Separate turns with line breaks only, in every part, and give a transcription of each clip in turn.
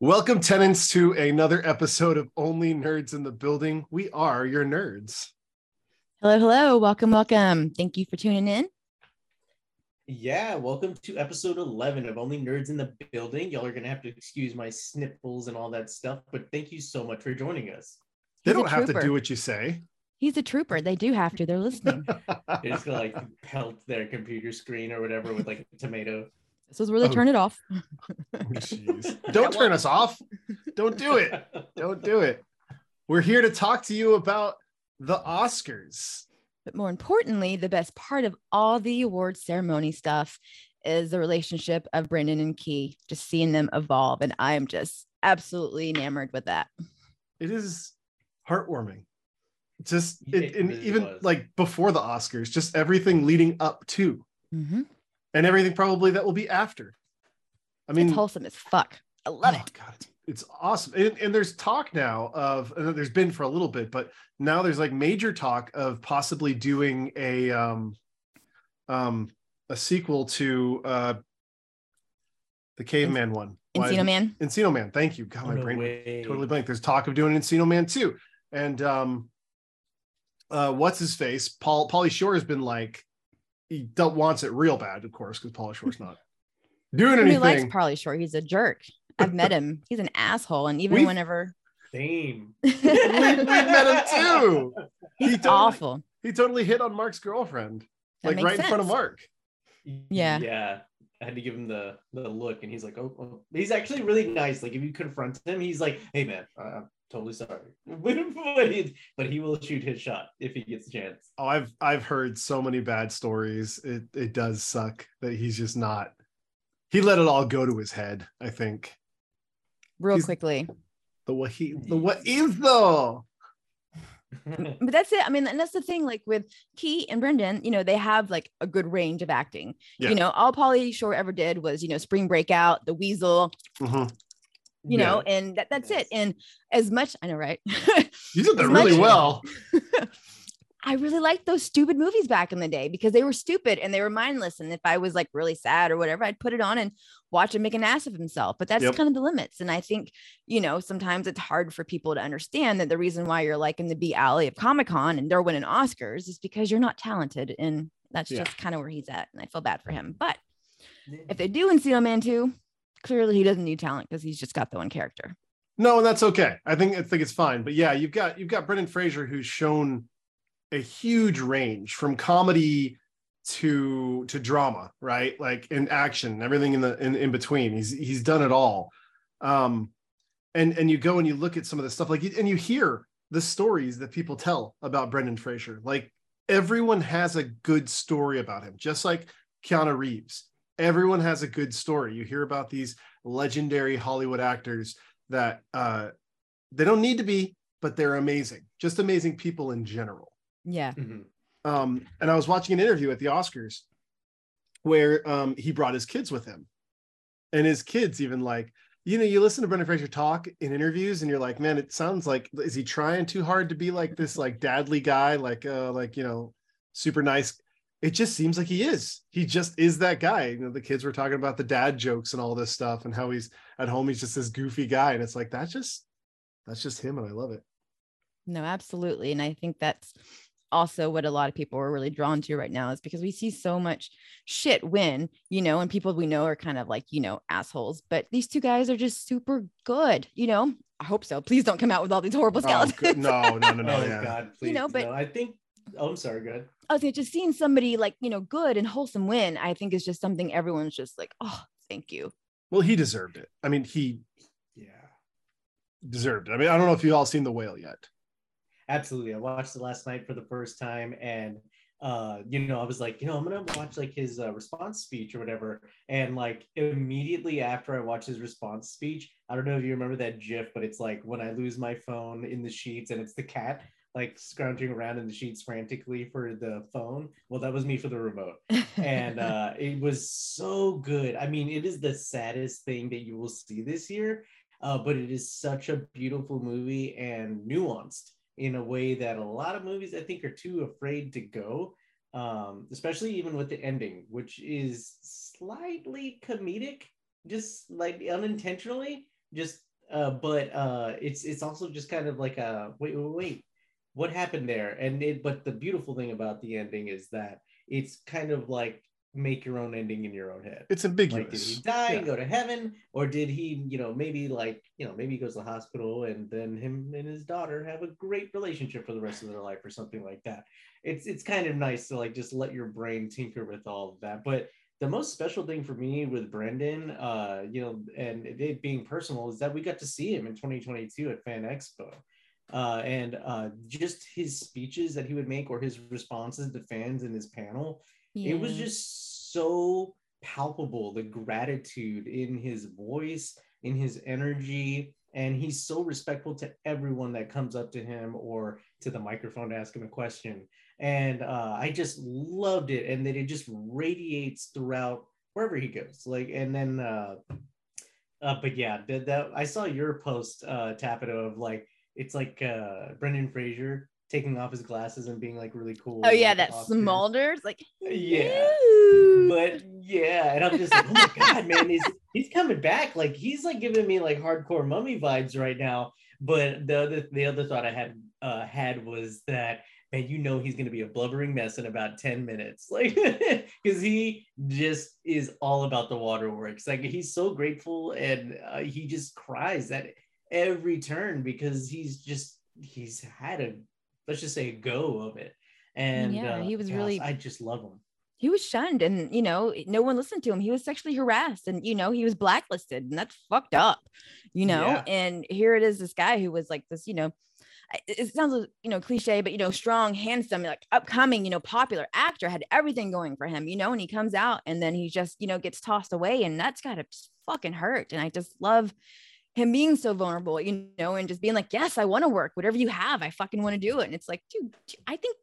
Welcome, tenants, to another episode of Only Nerds in the Building. We are your nerds.
Hello, hello. Welcome, welcome. Thank you for tuning in.
Yeah, welcome to episode 11 of Only Nerds in the Building. Y'all are going to have to excuse my sniffles and all that stuff, but thank you so much for joining us.
They
He's a
don't have to do what you say.
He's a trooper. They do have to. They're listening.
They're just going to like pelt their computer screen or whatever with like a tomato.
This is where they
Oh.
turn it off.
Jeez. Don't turn us off. Don't do it. Don't do it. We're here to talk to you about the Oscars.
But more importantly, the best part of all the award ceremony stuff is the relationship of Brendan and Ke, just seeing them evolve. And I'm just absolutely enamored with that.
It is heartwarming. Just
Yeah,
it,
it
and
really
even
was.
like before the Oscars, just everything leading up to,
Mhm.
And everything probably that will be after. I mean,
it's wholesome as fuck. I love
oh,
it.
God, it's, it's awesome. And, and there's talk now of, and there's been for a little bit, but now there's like major talk of possibly doing a, um, um, a sequel to uh, the Caveman one. Why-
Encino Man.
Encino Man. Thank you. God,
Oh,
my
no
brain
way.
totally blank. There's talk of doing Encino Man too. And um, uh, what's his face? Paul Pauly Shore has been like, he don't, wants it real bad, of course, because Pauly Shore's not doing
Nobody likes
anything.
Pauly Shore. He's a jerk. I've met him. He's an asshole. And even
We've-
whenever
Same.
we, we met him too.
he's
He totally-
awful.
He totally hit on Mark's girlfriend,
That
like
makes
right in front of. Mark.
Yeah.
Yeah. I had to give him the the look, and he's like, "Oh, oh." he's actually really nice. Like if you confront him, he's like, "Hey, man, uh, I'm totally sorry," but, he, but he will shoot his shot if he gets a chance.
Oh, I've I've heard so many bad stories. It it does suck that he's just not. He let it all go to his head. I think
Real
He's-
quickly.
the what he the what is though.
but that's it. I mean, and that's the thing. Like with Ke and Brendan, you know, they have like a good range of acting.
Yeah.
You know, all Pauly Shore ever did was, you know, Spring Breakout, The Weasel,
Mhm.
You know, and that, that's it. And as much, I know, right?
You did that really
much-
well.
I really liked those stupid movies back in the day because they were stupid and they were mindless. And if I was like really sad or whatever, I'd put it on and watch him make an ass of himself. But that's
Yep.
kind of the limits. And I think, you know, sometimes it's hard for people to understand that the reason why you're like in the B alley of Comic Con and they're winning Oscars is because you're not talented. And that's
Yeah.
just kind of where he's at. And I feel bad for him. But if they do Encino Man 2, clearly he doesn't need talent because he's just got the one character.
No, and that's okay. I think I think it's fine. But yeah, you've got you've got Brendan Fraser who's shown a huge range from comedy to to drama, right? Like in action, everything in the in, in between. He's he's done it all. Um and and you go and you look at some of the stuff like and you hear the stories that people tell about Brendan Fraser. Like everyone has a good story about him, just like Keanu Reeves. Everyone has a good story. You hear about these legendary Hollywood actors that uh, they don't need to be, but they're amazing, just amazing people in general.
Yeah.
Mhm.
Um, and I was watching an interview at the Oscars where um, he brought his kids with him, and his kids even like, you know, you listen to Brendan Fraser talk in interviews, and you're like, man, it sounds like is he trying too hard to be like this like dadly guy, like uh, like you know, super nice. It just seems like he is. He just is that guy. You know, the kids were talking about the dad jokes and all this stuff, and how he's at home. He's just this goofy guy, and it's like that's just that's just him, and I love it.
No, absolutely. And I think that's also what a lot of people are really drawn to right now is because we see so much shit win, you know, and people we know are kind of like, you know, assholes. But these two guys are just super good, you know. I hope so. Please don't come out with all these horrible
Oh,
skeletons.
good. no, no, no, no.
oh
yeah.
God, please.
You know, but-
no. I think. Oh, I'm sorry. good. ahead.
I was like, just seeing somebody like, you know, good and wholesome win, I think is just something everyone's just like, oh, thank you.
Well, he deserved it. I mean, he
Yeah.
deserved it. I mean, I don't know if you all seen the whale yet.
Absolutely. I watched it last night for the first time and uh you know i was like you know i'm gonna watch like his uh, response speech or whatever and like immediately after i watched his response speech i don't know if you remember that gif but it's like when i lose my phone in the sheets and it's the cat like scrounging around in the sheets frantically for the phone well that was me for the remote and uh it was so good i mean it is the saddest thing that you will see this year uh, but it is such a beautiful movie and nuanced in a way that a lot of movies I think are too afraid to go. Um, especially even with the ending, which is slightly comedic, just like unintentionally, just uh, but uh, it's it's also just kind of like a wait, wait, wait, what happened there? And it, but the beautiful thing about the ending is that it's kind of like make your own ending in your own head.
It's
Like,
ambiguous.
did he die and
Yeah.
go to heaven, or did he, you know, maybe like, you know, maybe he goes to the hospital and then him and his daughter have a great relationship for the rest of their life, or something like that. It's it's kind of nice to like just let your brain tinker with all of that. But the most special thing for me with Brendan, uh, you know, and it being personal, is that we got to see him in 2022 at Fan Expo. Uh, and uh, just his speeches that he would make or his responses to fans in his panel it was just so palpable the gratitude in his voice in his energy and he's so respectful to everyone that comes up to him or to the microphone to ask him a question. And uh, i just loved it and that it just radiates throughout wherever he goes like and then uh, uh but yeah that, that i saw your post uh tapito of like it's like uh brendan fraser taking off his glasses and being like really cool
Oh yeah,
like,
that. Smolder's like
Yeah. But yeah, and I'm just like, oh my god, man, he's he's coming back. Like he's like giving me like hardcore mummy vibes right now. But the other the other thought I had uh had was that man, you know he's gonna be a blubbering mess in about 10 minutes. Like because he just is all about the waterworks. Like he's so grateful and uh, he just cries at every turn because he's just he's had a let's just say a go of it. And
Yeah,
uh,
he was
gosh,
really-
I just love him.
he was shunned and you know no one listened to him he was sexually harassed and you know he was blacklisted and that's fucked up you know
Yeah.
and here it is this guy who was like this you know it it sounds you know cliche but you know strong handsome like upcoming you know popular actor had everything going for him you know and he comes out and then he just you know gets tossed away and that's gotta fucking hurt and i just love him being so vulnerable you know and just being like yes i want to work whatever you have i fucking want to do it and it's like dude dude, i think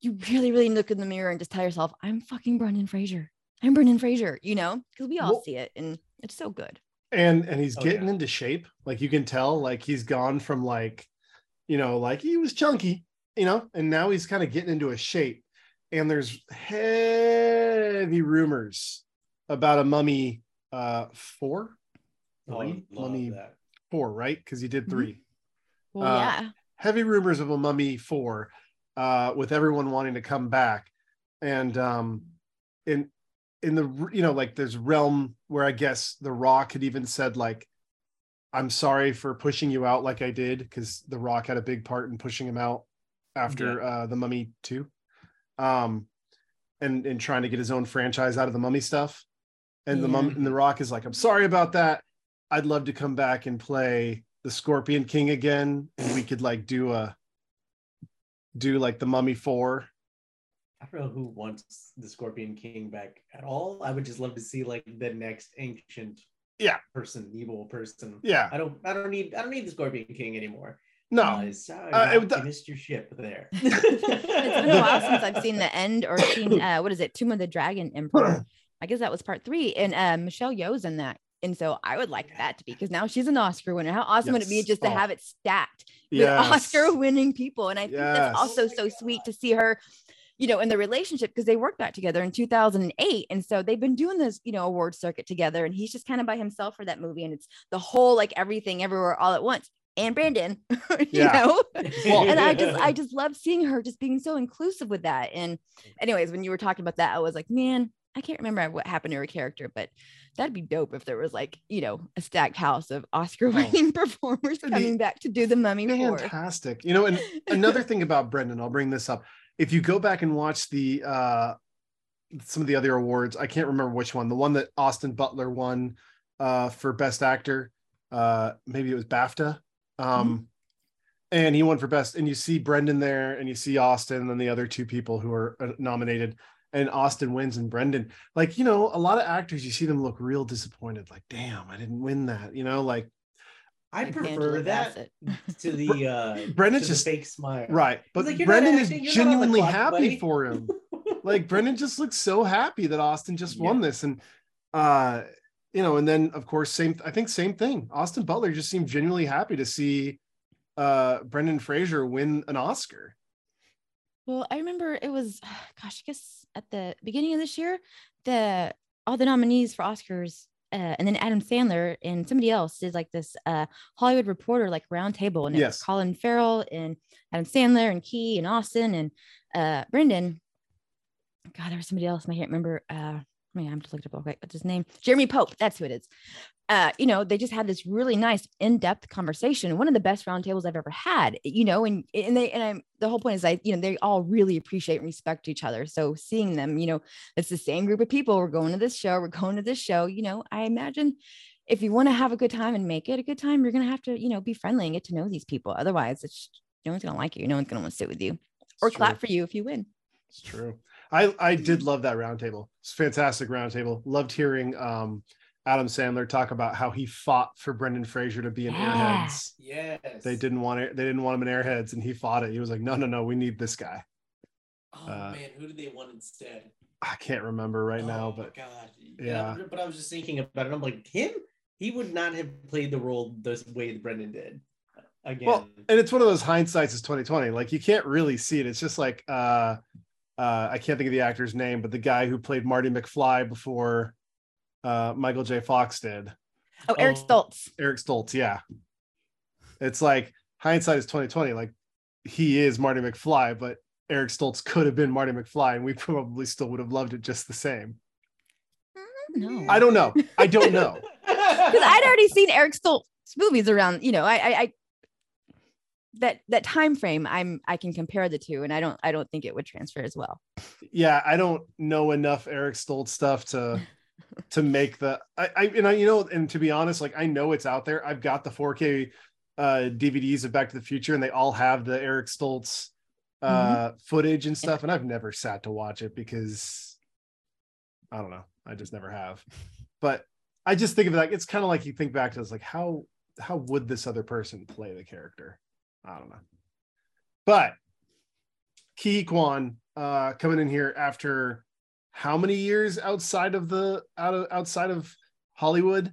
you really, really look in the mirror and just tell yourself, I'm fucking Brendan Fraser. I'm Brendan Fraser, you know, because we all
Well-
see it and it's so good.
and and he's
Oh,
getting
yeah.
into shape like you can tell like he's gone from like you know like he was chunky you know and now he's kind of getting into a shape and there's heavy rumors about a mummy uh four
Oh, I
Three?
love
Mummy
that.
four right because he did
Mhm.
3
Well,
Uh,
yeah.
heavy rumors of a mummy four uh with everyone wanting to come back and um in in the you know like there's realm where i guess the rock had even said like i'm sorry for pushing you out like i did because the rock had a big part in pushing him out after uh the mummy 2 um and and trying to get his own franchise out of the mummy stuff and the mum and the rock is like i'm sorry about that i'd love to come back and play the scorpion king again and we could like do a do like the mummy 4
I don't know who wants the Scorpion King back at all. I would just love to see like the next ancient
Yeah.
person, evil person.
yeah
I don't I don't need I don't need the Scorpion King anymore.
no
Uh, sorry,
Uh, it
Rock,
would-
missed your ship there.
It's been a while since I've seen the end or seen uh what is it, Tomb of the Dragon Emperor. I guess that was part three. And uh, Michelle Yeoh's in that. And so I would like that to be because now she's an Oscar winner. How awesome would it be just to
Oh.
have it stacked with
Yes.
Oscar winning people? And I think
Yes.
that's also
Oh
so
God.
sweet to see her, you know, in the relationship because they worked back together in 2008. And so they've been doing this, you know, award circuit together. And he's just kind of by himself for that movie. And it's the whole like everything everywhere all at once. And Brandon, you
Yeah.
know,
Well,
and I just I just love seeing her just being so inclusive with that. And anyways, when you were talking about that, I was like, man, I can't remember what happened to her character, but that'd be dope if there was like, you know, a stacked house of Oscar winning performers coming back to do the mummy
fantastic. You know and another thing about brendan i'll bring this up. If you go back and watch the uh some of the other awards i can't remember which one the one that austin butler won uh for best actor uh maybe it was bafta um and he won for best and you see brendan there and you see austin and the other two people who are uh, nominated and austin wins and brendan like you know a lot of actors you see them look real disappointed like damn i didn't win that you know like
I
Like
prefer that to the uh
Brendan's just-
fake smile.
right but
like,
brendan is
acting, you're not on the
genuinely
clock,
happy
buddy."
for him. Like Brendan just looks so happy that Austin just won this and uh you know and then of course same I think same thing. Austin Butler just seemed genuinely happy to see uh Brendan Fraser win an Oscar
Well, I remember it was, gosh, I guess at the beginning of this year, the all the nominees for Oscars uh, and then Adam Sandler and somebody else did like this uh, Hollywood Reporter like round table, and it
Yes.
was Colin Farrell and Adam Sandler and Ke and Austin and uh, Brendan. God, there was somebody else, and I can't remember. I mean, I'm just looking up quick. What's his name? Jeremy Pope. That's who it is. Uh, you know, they just had this really nice in-depth conversation. One of the best roundtables I've ever had. You know, and and they and I'm the whole point is I, you know, they all really appreciate and respect each other. So seeing them, you know, it's the same group of people. We're going to this show. We're going to this show. You know, I imagine if you want to have a good time and make it a good time, you're gonna have to, you know, be friendly and get to know these people. Otherwise, it's no one's gonna like you. No one's gonna want to sit with you or
It's
clap
true.
for you if you win.
It's true. I I did love that roundtable. It's a fantastic roundtable. Loved hearing um Adam Sandler talk about how he fought for Brendan Fraser to be in
Yeah.
Airheads.
Yes.
They didn't want it. They didn't want him in Airheads, and he fought it. He was like, "No, no, no. We need this guy."
Oh
Uh,
man, who did they want instead?
I can't remember right now,
Oh, my
but
God.
yeah.
But I was just thinking about it. I'm like, him? He would not have played the role the way Brendan did. Again.
well, and it's one of those hindsights is 2020. Like you can't really see it. It's just like uh uh I can't think of the actor's name, but the guy who played Marty McFly before uh Michael J. Fox did.
Oh, Eric
Oh.
Stoltz.
Eric Stoltz, yeah. It's like hindsight is 2020. Like he is Marty McFly, but Eric Stoltz could have been Marty McFly, and we probably still would have loved it just the same.
No,
I don't know. I don't know.
because I'd already seen Eric Stoltz movies around. You know, I, I, I that that time frame. I'm I can compare the two, and I don't I don't think it would transfer as well.
yeah, I don't know enough Eric Stoltz stuff to to make the I, I and I you know and to be honest, like I know it's out there. I've got the 4K uh DVDs of Back to the Future, and they all have the Eric Stoltz uh footage and stuff, and I've never sat to watch it because I don't know, I just never have. But I just think of it like it's kind of like you think back to this, like how how would this other person play the character? I don't know. But Ke Quan uh coming in here after how many years outside of the out of outside of Hollywood?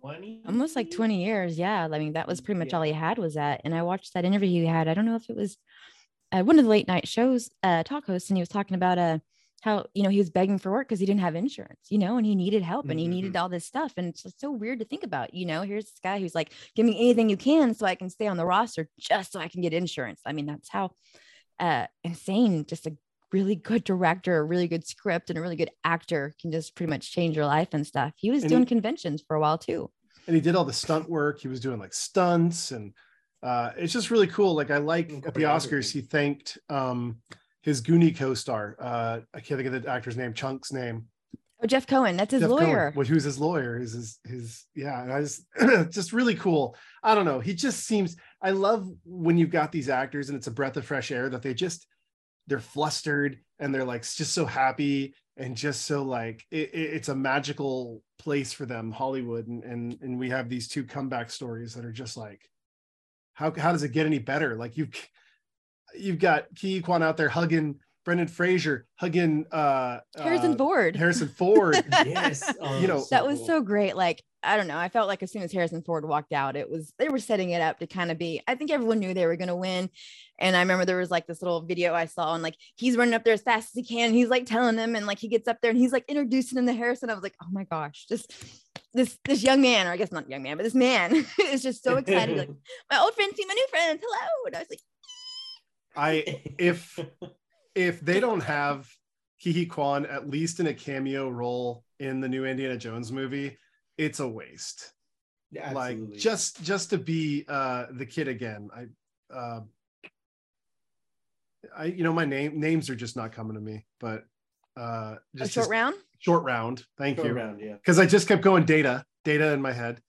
20?
Almost like 20 years. Yeah, I mean that was pretty much
Yeah.
all he had was that. And I watched that interview he had. I don't know if it was uh, one of the late night shows, uh, talk hosts, and he was talking about uh how you know he was begging for work because he didn't have insurance, you know, and he needed help and he needed all this stuff. And it's just so weird to think about, you know. Here's this guy who's like, give me anything you can so I can stay on the roster just so I can get insurance. I mean, that's how uh insane just a really good director, a really good script, and a really good actor can just pretty much change your life and stuff. He was
And
doing
he-
conventions for a while too.
and he did all the stunt work. He was doing like stunts, and uh, it's just really cool. Like I like at the Oscars, he thanked um, his Goonie co-star. Uh, I can't think of the actor's name, Chunk's name.
Oh, Jeff Cohen, that's his
Jeff Cohen,
lawyer.
which who's his lawyer is his his yeah and i just just really cool i don't know he just seems i love when you've got these actors and it's a breath of fresh air that they just they're flustered and they're like just so happy and just so like it, it- it's a magical place for them hollywood and, and and we have these two comeback stories that are just like how how does it get any better like you've you've got Ke Quan out there hugging Brendan Fraser, hugging uh,
Harrison
uh,
Ford.
Harrison Ford.
yes. Oh,
You know,
that was
cool.
so great. Like, I don't know. I felt like as soon as Harrison Ford walked out, it was they were setting it up to kind of be. I think everyone knew they were going to win. And I remember there was like this little video I saw, and like he's running up there as fast as he can. He's like telling them, and like he gets up there and he's like introducing him to Harrison. I was like, oh my gosh, just this this young man, or I guess not young man, but this man is just so excited. like my old friends see my new friends. Hello. And I was like,
I if if they don't have Ke Huy Quan at least in a cameo role in the new Indiana Jones movie, it's a waste.
Absolutely.
Like just just to be uh the kid again. I uh I you know my name names are just not coming to me, but uh
a
just
short
just-
round.
short round. Thank
Go
you.
around, yeah.
Because I just kept going data, data in my head.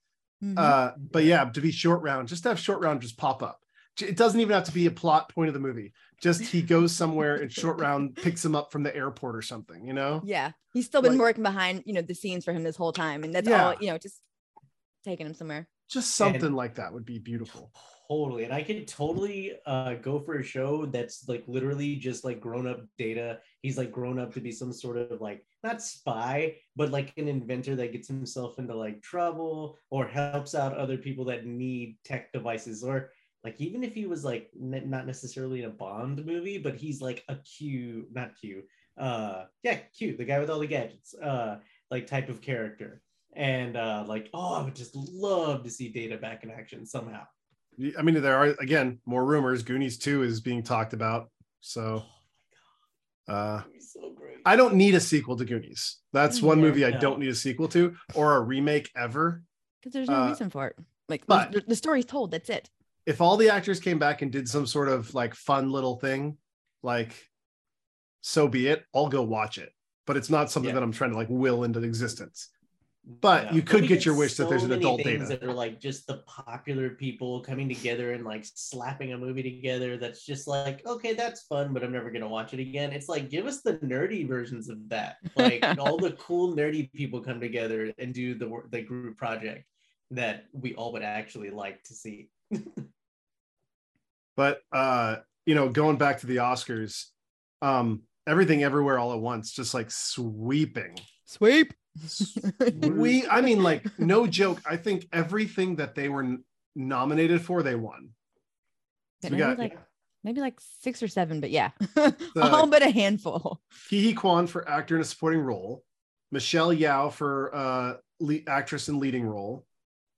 Mhm.
Uh, but yeah, to be short round, just to have short round just pop up. J- It doesn't even have to be a plot point of the movie. Just he goes somewhere and short round picks him up from the airport or something, you know?
yeah, he's still been
like-
working behind you know the scenes for him this whole time, and that's
Yeah.
all you know, just taking him somewhere.
Just something like that would be beautiful.
Totally. And I could totally uh, go for a show that's like literally just like grown up data. He's like grown up to be some sort of like not spy, but like an inventor that gets himself into like trouble or helps out other people that need tech devices. Or like even if he was like n- not necessarily in a Bond movie, but he's like a Q, not Q. Uh yeah, Q, the guy with all the gadgets, uh, like type of character. and uh, like, oh, I would just love to see Data back in action somehow.
I mean, there are again more rumors. Goonies 2 is being talked about. So uh
so.
I don't need a sequel to Goonies. That's one
Yeah.
movie I
No.
don't need a sequel to or a remake ever.
because there's no
Uh,
reason for it. Like
but-
the, the story's told. That's it.
If all the actors came back and did some sort of like fun little thing, like so be it. I'll go watch it. But it's not something
Yeah.
that I'm trying to like will into existence. But
Yeah.
you could
we
get your wish that there's an adult
things
data.
that are like just the popular people coming together and like slapping a movie together. That's just like, okay, that's fun, but I'm never gonna watch it again. It's like, give us the nerdy versions of that. Like all the cool nerdy people come together and do the the group project that we all would actually like to see.
But uh, you know, going back to the Oscars, um, everything everywhere all at once, just like sweeping.
Sweep.
We, I mean, like, no joke. I think everything that they were n- nominated for, they won. So we
maybe
got
like maybe like six or seven, but yeah, all but a handful.
Ke Quan for actor in a supporting role, Michelle Yeoh for uh, le- actress in leading role,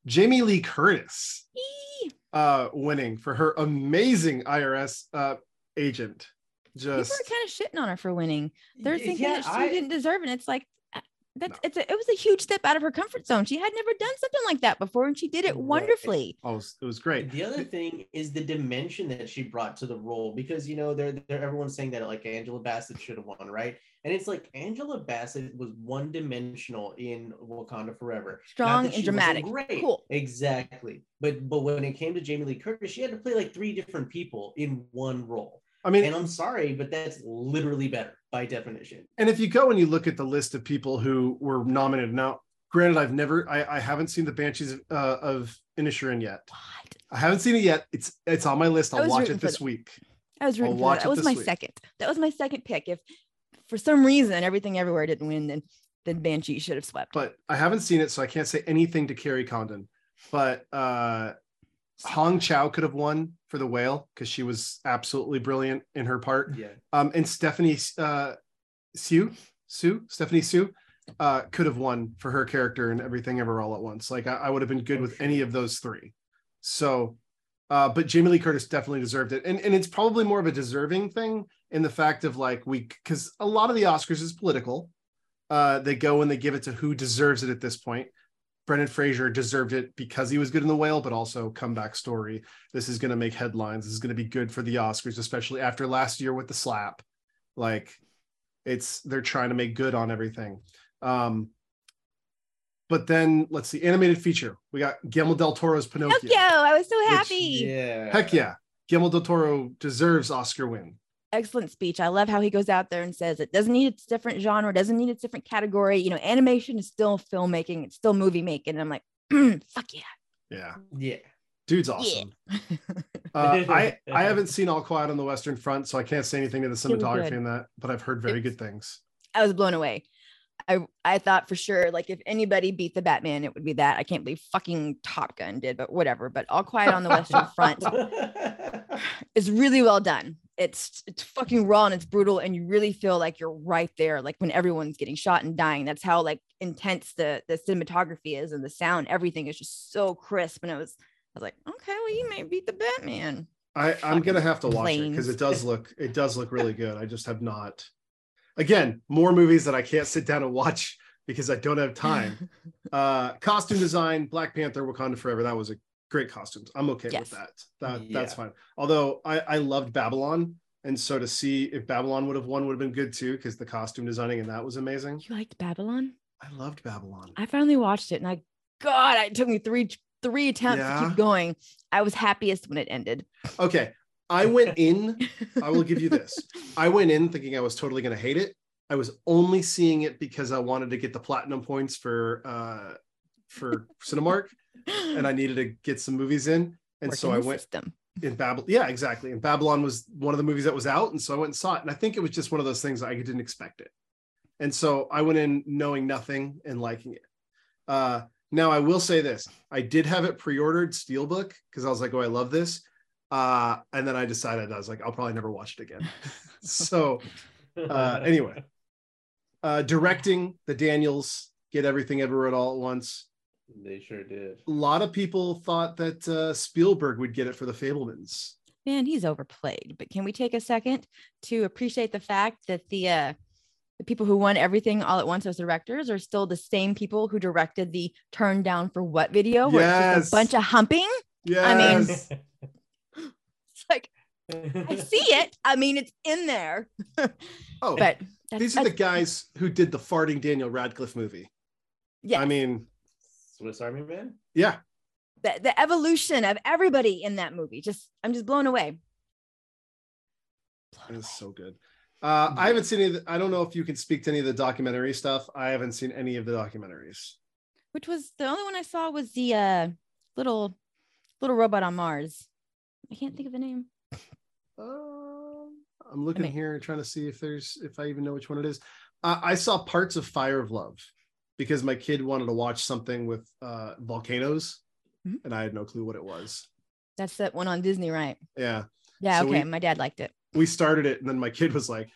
Jamie Lee Curtis
Eee.
Uh, winning for her amazing IRS uh, agent.
People are kind of shitting on her for winning. They're
Yeah,
thinking that she
I-
didn't deserve it. It's like that's
No.
it's a, it was a huge step out of her comfort zone. She had never done something like that before, and she did it wonderfully.
oh, it was, great.
The other thing is the dimension that she brought to the role because you know they're, they're everyone's saying that like Angela Bassett should have won, right? And it's like Angela Bassett was one dimensional in Wakanda Forever.
Strong and dramatic.
Great.
Cool.
Exactly. But but when it came to Jamie Lee Curtis, she had to play like three different people in one role.
I mean,
And I'm sorry, but that's literally better by definition.
and if you go and you look at the list of people who were nominated now, granted, I've never, I, I haven't seen the Banshees of, uh, of Inisherin yet.
What?
I haven't seen it yet. It's it's on my list.
I
I'll watch it this
the-
week.
I was rooting
I'll
for that.
it
That was my
week.
second. That was my second pick. If for some reason everything everywhere didn't win, then then Banshee should have swept.
But I haven't seen it, so I can't say anything to Kerry Condon. But uh Hong Chau could have won for the whale because she was absolutely brilliant in her part.
Yeah.
Um, and Stephanie uh, Hsu, Hsu, Stephanie Hsu, uh, could have won for her character and everything ever all at once. Like I, I would have been good with any of those three. So, uh, but Jamie Lee Curtis definitely deserved it, and and it's probably more of a deserving thing in the fact of like we because a lot of the Oscars is political. Uh, they go and they give it to who deserves it at this point. Brendan Fraser deserved it because he was good in the whale, but also comeback story. This is going to make headlines. This is going to be good for the Oscars, especially after last year with the slap. Like, it's they're trying to make good on everything. Um, but then let's see, animated feature. We got Guillermo del Toro's Pinocchio.
Pinocchio, I was so
Which-
happy.
Yeah.
Heck yeah, Guillermo del Toro deserves Oscar win.
Excellent speech. I love how he goes out there and says it doesn't need its different genre, doesn't need its different category. You know, animation is still filmmaking, it's still movie making. And I'm like, fuck yeah.
Yeah,
Yeah.
dude's awesome. Uh, I I haven't seen All Quiet on the Western Front, so I can't say anything to the cinematography in that, but I've heard very
It-
good things.
I was blown away. I I thought for sure, like if anybody beat the Batman, it would be that. I can't believe fucking Top Gun did, but whatever. But All Quiet on the Western Front is really well done. It's it's fucking raw and it's brutal, and you really feel like you're right there, like when everyone's getting shot and dying. That's how like intense the the cinematography is and the sound. Everything is just so crisp, and it was. I was like, okay, well, you may beat the Batman.
I, I'm gonna have to watch it because it does look it does look really good. I just have not. Again, more movies that I can't sit down and watch because I don't have time. Uh, costume design, Black Panther, Wakanda Forever. That was a great costumes. I'm okay
Yes.
with that. That that's fine. Although I I loved Babylon, and so to see if Babylon would have won would have been good too because the costume designing and that was amazing.
You liked Babylon?
I loved Babylon.
I finally watched it, and I, God, it took me three three attempts to keep going. I was happiest when it ended.
Okay, I went in. I will give you this. I went in thinking I was totally going to hate it. I was only seeing it because I wanted to get the platinum points for uh for Cinemark and I needed to get some movies in. And
Work
so I went
System.
in Babylon. Yeah, exactly. And Babylon was one of the movies that was out. And so I went and saw it. And I think it was just one of those things I didn't expect it. And so I went in knowing nothing and liking it. Uh now I will say this. I did have it pre-ordered Steelbook because I was like, oh, I love this. Uh, and then I decided I was like, I'll probably never watch it again. so uh, anyway, uh, directing the Daniels get everything everywhere at all at once.
They sure did.
A lot of people thought that uh, Spielberg would get it for the Fabelmans.
Man, he's overplayed. But can we take a second to appreciate the fact that the uh the people who won everything all at once as directors are still the same people who directed the turn down for what video where it's
Yes.
just a bunch of humping.
Yes.
I mean- It's like I see it. I mean, it's in there.
oh,
But that's,
these are the guys who did the farting Daniel Radcliffe movie.
yeah,
I mean,
Swiss Army Man.
yeah,
the, the evolution of everybody in that movie. Just I'm just blown away. Blown
it is
away.
so good. Uh, I haven't seen any. Of the, I don't know if you can speak to any of the documentary stuff. I haven't seen any of the documentaries.
Which was the only one I saw was the uh little little robot on Mars. I can't think of the name.
Uh, I'm looking
mean-
here trying to see if there's if I even know which one it is. Uh, I saw parts of Fire of Love because my kid wanted to watch something with uh, volcanoes,
Mhm.
and I had no clue what it was.
That's that one on Disney, right?
Yeah,
Yeah,
So
okay.
we-
My dad liked it.
we started it, and then my kid was like,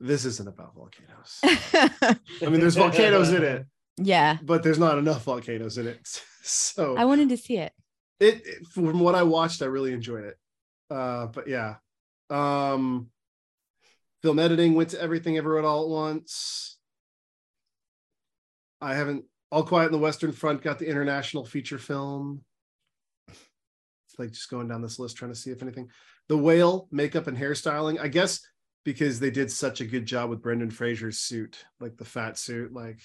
"This isn't about volcanoes." I mean, there's volcanoes in it,
yeah.
but there's not enough volcanoes in it. So
I wanted to see it.
it, it- from what I watched, I really enjoyed it. Uh, but yeah, um, film editing went to everything everywhere all at once. I haven't. All Quiet in the Western Front got the international feature film. It's like just going down this list trying to see if anything. The Whale makeup and hairstyling, I guess, because they did such a good job with Brendan Fraser's suit, like the fat suit, like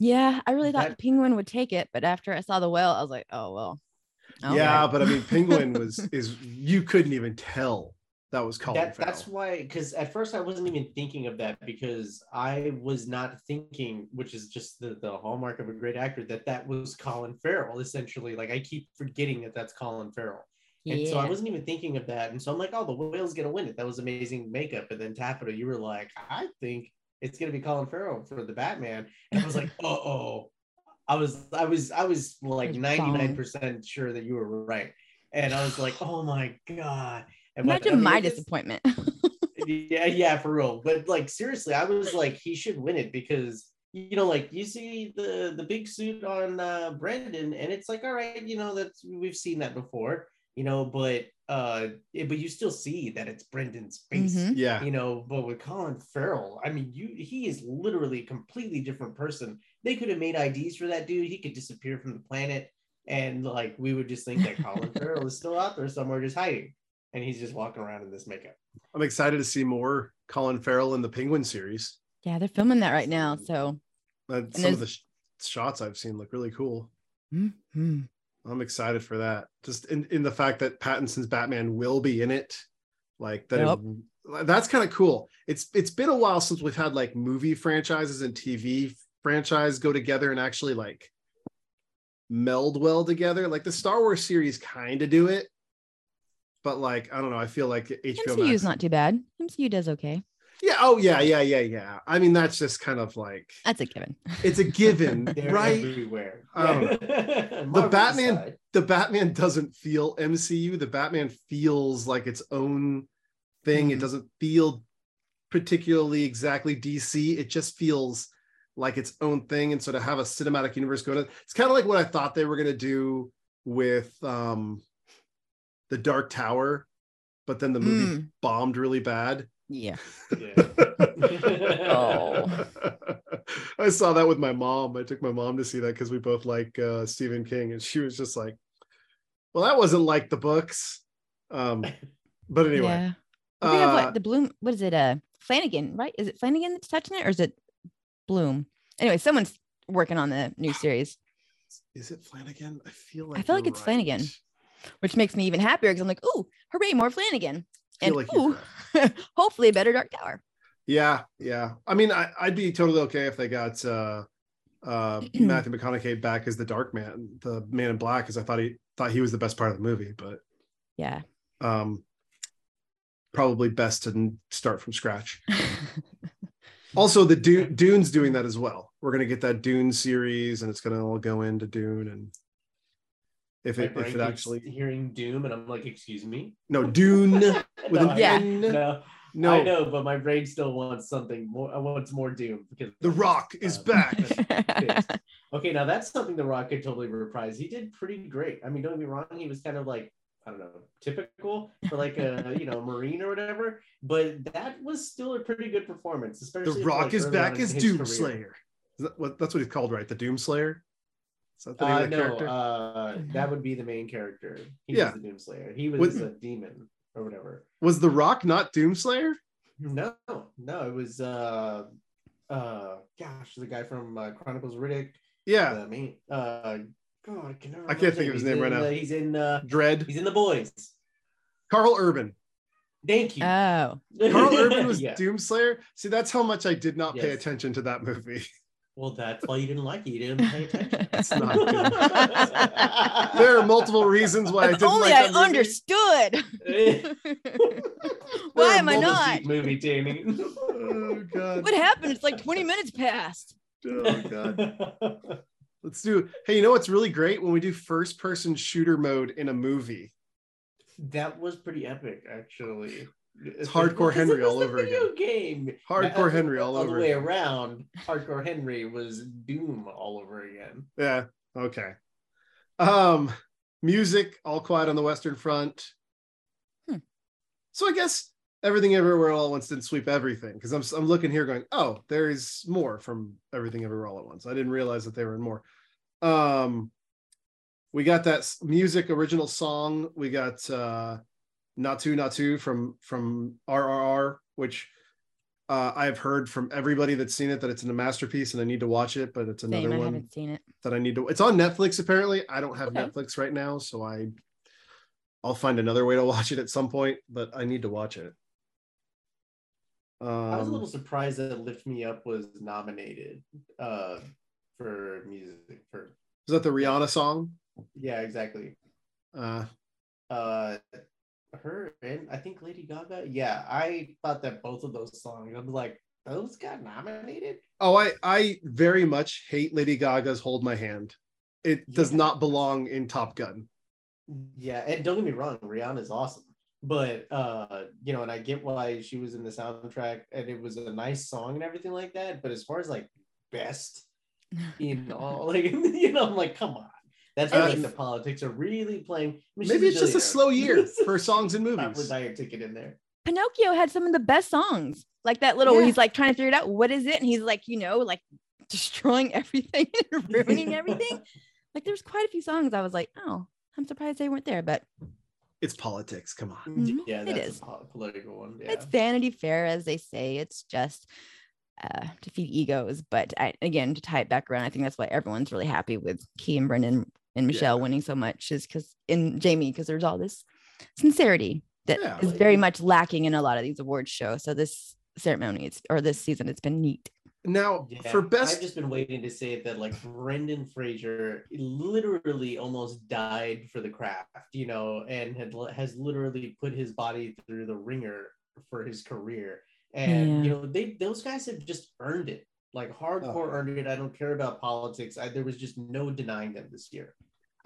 Yeah, I really thought
That-
the penguin would take it, but after I saw the whale, I was like, oh well. Okay.
yeah. But I mean, Penguin was is you couldn't even tell that was Colin
That, that's why, because at first I wasn't even thinking of that because I was not thinking, which is just the, the hallmark of a great actor, that that was Colin Farrell. Essentially, like I keep forgetting that that's Colin Farrell, and so I wasn't even thinking of that. And so I'm like, oh, the whale's gonna win it. That was amazing makeup. And then Taffeta, you were like, I think it's gonna be Colin Farrell for the Batman, and I was like, uh oh. I was, I was, I was like 99% sure that you were right. And I was like, oh my God. And but, I
Imagine
mean,
my disappointment.
yeah, yeah, for real. But like seriously, I was like, he should win it because you know, like you see the the big suit on uh Brendan, and it's like, all right, you know, that's we've seen that before, you know, but uh, it, but you still see that it's Brendan's face.
Mhm.
Yeah.
You know, but with Colin Farrell, I mean, you he is literally a completely different person. They could have made IDs for that dude. He could disappear from the planet, and like we would just think that Colin Farrell is still out there somewhere, just hiding, and he's just walking around in this makeup.
I'm excited to see more Colin Farrell in the Penguin series.
yeah, they're filming that right now. So
Uh, some of the sh- shots I've seen look really cool.
Mhm.
I'm excited for that. Just in, in the fact that Pattinson's Batman will be in it, like that. it- that's kind of cool. It's it's been a while since we've had like movie franchises and TV franchise go together and actually like meld well together. Like the Star Wars series kind of do it, but like I don't know. I feel like HBO
MCU is not too bad. MCU does okay.
yeah. Oh yeah. Yeah. Yeah. Yeah. I mean that's just kind of like
That's a given.
it's a given, right?
everywhere.
I
don't
The Batman- the Batman doesn't feel MCU. The Batman feels like its own thing. It
Mhm.
doesn't feel particularly exactly DC. It just feels like its own thing. And so to have a cinematic universe going, it's kind of like what I thought they were going to do with um, the Dark Tower, but then the movie
Mm.
bombed really bad.
Yeah.
oh.
I saw that with my mom. I took my mom to see that because we both like uh, Stephen King, and she was just like, "Well, that wasn't like the books." Um, but anyway,
Yeah. I think of
uh,
what the Bloom. What is it? Uh, Flanagan, right? Is it Flanagan that's touching it, or is it Bloom? Anyway, someone's working on the new series,
is it Flanagan? I feel like I
feel like
you're
it's Flanagan. Which makes me even happier because I'm like, ooh, hooray, more Flanagan, and
like
ooh, hopefully a better Dark Tower.
Yeah, yeah. I mean, I, I'd be totally okay if they got uh, uh, Matthew McConaughey back as the Dark Man, the Man in Black, because I thought he thought he was the best part of the movie, but
Yeah.
um, probably best to start from scratch. Also, the Dune, Dune's doing that as well. We're gonna get that Dune series, and it's gonna all go into Dune, and if it if it actually
hearing Doom, and I'm like, excuse me.
no Dune with
No,
an
Yeah.
No,
No,
I know, but my brain still wants something more. I wants more Doom because
The Rock is
uh,
back.
Okay, now that's something The Rock could totally reprise. He did pretty great. I mean, don't get me wrong, he was kind of like I don't know, typical for like a you know Marine or whatever. But that was still a pretty good performance, especially
The Rock
like,
is back as Doom
career.
Slayer. Is that what that's what he's called, right? The Doom Slayer. Is that the name
Uh,
of the
no,
character?
uh, that would be the main character. He
Yeah.
was the Doomslayer. He was
What-
a demon or whatever.
Was The Rock not Doomslayer?
No, no, it was uh uh gosh, the guy from uh, Chronicles of Riddick.
Yeah,
The main uh God, I, can never
I can't think of his
He's
name right
in,
now.
he's in uh
Dread.
he's in the boys.
Karl Urban.
Thank you.
oh,
Karl Urban was
Yeah.
Doom Slayer. See, that's how much I did not pay attention to that movie.
Well, that's why you didn't like it. You didn't pay attention.
It's not good. there are multiple reasons why I didn't
only
like
I
that movie.
understood. Why am I not?
Movie, Jamie.
Oh god.
What happened? It's like 20 minutes past.
Oh god. Let's do. Hey, you know what's really great when we do first-person shooter mode in a movie?
that was pretty epic, actually.
It's Hardcore Henry all
the
over
video game.
Hardcore
Uh,
Henry all
all
over
the way
again.
around. Hardcore Henry was Doom all over again.
Yeah. Okay. Um, music, all quiet on the Western Front.
Hmm.
So I guess everything everywhere all at once didn't sweep everything because I'm I'm looking here going, oh, there is more from everything everywhere all at once. I didn't realize that they were in more. Um, we got that music original song. We got uh, Naatu Naatu from from RRR, which uh, I have heard from everybody that's seen it that it's a masterpiece and I need to watch it, but it's another
Same, I
one
haven't seen it.
that I need to. It's on Netflix apparently. I don't have
Okay.
Netflix right now, so I I'll find another way to watch it at some point, but I need to watch it. Um,
I was a little surprised that Lift Me Up was nominated uh, for music. For
is that the Rihanna song?
yeah, exactly.
Uh,
Uh, her and I think Lady Gaga. Yeah, I thought that both of those songs. I'm like, those got nominated.
oh, I I very much hate Lady Gaga's "Hold My Hand." It does not belong in Top Gun.
Yeah, and don't get me wrong, Rihanna's awesome. But uh, you know, and I get why she was in the soundtrack and it was a nice song and everything like that. But as far as like best in all, like you know, I'm like, come on. That's where
Uh,
like the politics are really playing. I mean,
Maybe
she's
it's just a slow year for songs and movies.
with buy your ticket in there.
Pinocchio had some of the best songs. Like that little,
Yeah.
he's like trying to figure it out. What is it? And he's like, you know, like destroying everything and ruining everything. Like there's quite a few songs I was like, oh, I'm surprised they weren't there, but
It's politics. Come on.
Mhm,
Yeah,
it
that's
is.
a po- political one. Yeah.
it's Vanity Fair, as they say. It's just uh, to feed egos. But I, again, to tie it back around, I think that's why everyone's really happy with Ke and Brendan and Michelle winning so much, is because in Jamie, because there's all this sincerity that is
Yeah.
very much lacking in a lot of these awards shows. So this ceremony, it's or this season, it's been neat.
Now
Yeah,
for best
I've just been waiting to say that like Brendan Fraser literally almost died for the craft, you know, and had has literally put his body through the ringer for his career. And you know, they those guys have just earned it. Like oh. hardcore
Oh.
earned it. I don't care about politics. I, there was just no denying them this year.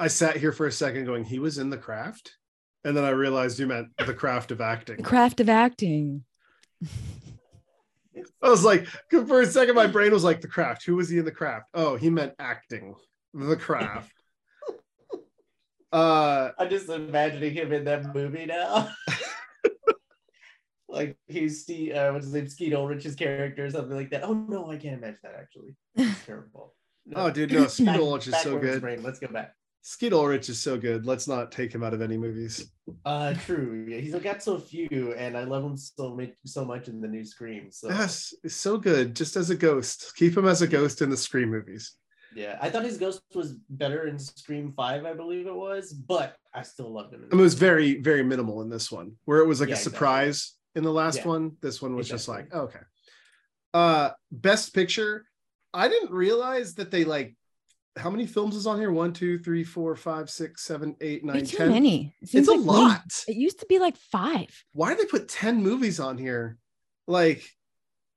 I sat here for a second going, he was in the craft. And then I realized you meant the craft of acting.
The craft of acting.
I was like, for a second, my brain was like, the craft. Who was he in the craft? Oh, he meant acting. The craft. uh
I'm just imagining him in that movie now. like he's Steve, uh, what's his name, Skeet Ulrich's character or something like that. Oh no, I can't imagine that actually. It's terrible.
oh dude, no, Skeet
Back-
Ulrich is so good.
Brain. Let's go back.
Skeet Ulrich is so good. Let's not take him out of any movies.
Uh, true. Yeah, he's got so few, and I love him so much, so much in the new Scream. So
Yes, it's so good. Just as a ghost. Keep him as a ghost in the Scream movies.
yeah, I thought his ghost was better in Scream Five, I believe it was, but I still loved him.
I mean, it was very, very minimal in this one, where it was like
Yeah,
a
exactly.
surprise in the last
Yeah.
one. This one was just like,
Exactly.
okay. Uh best picture. I didn't realize that they like how many films is on here? One, two, three, four, five, six, seven, eight,
Way
nine,
too
ten.
many. It
It's a
like way-
lot.
It used to be like five.
Why did they put 10 movies on here? Like,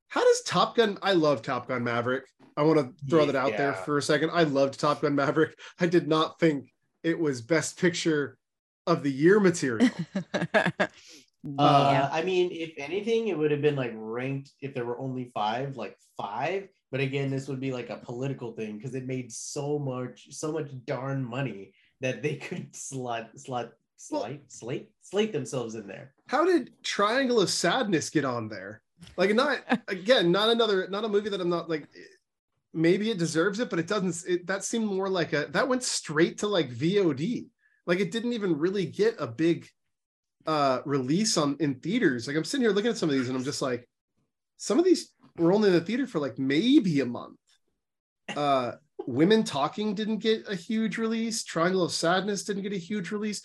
how does Top Gun? I love Top Gun Maverick. I want to throw that out there for a second. I loved Top Gun Maverick. I did not think it was best picture of the year material.
Uh,
yeah.
I mean, if anything, it would have been like ranked if there were only five, like five. But again, this would be like a political thing because it made so much, so much darn money that they could slot, slot, slate, slate, slate themselves in there.
How did Triangle of Sadness get on there? Like, not again, not another, not a movie that I'm not like. Maybe it deserves it, but it doesn't. It, that seemed more like a that went straight to like VOD. Like it didn't even really get a big uh release on in theaters. Like I'm sitting here looking at some of these, and I'm just like, some of these were only in the theater for like maybe a month. Uh, Women Talking didn't get a huge release. Triangle of Sadness didn't get a huge release.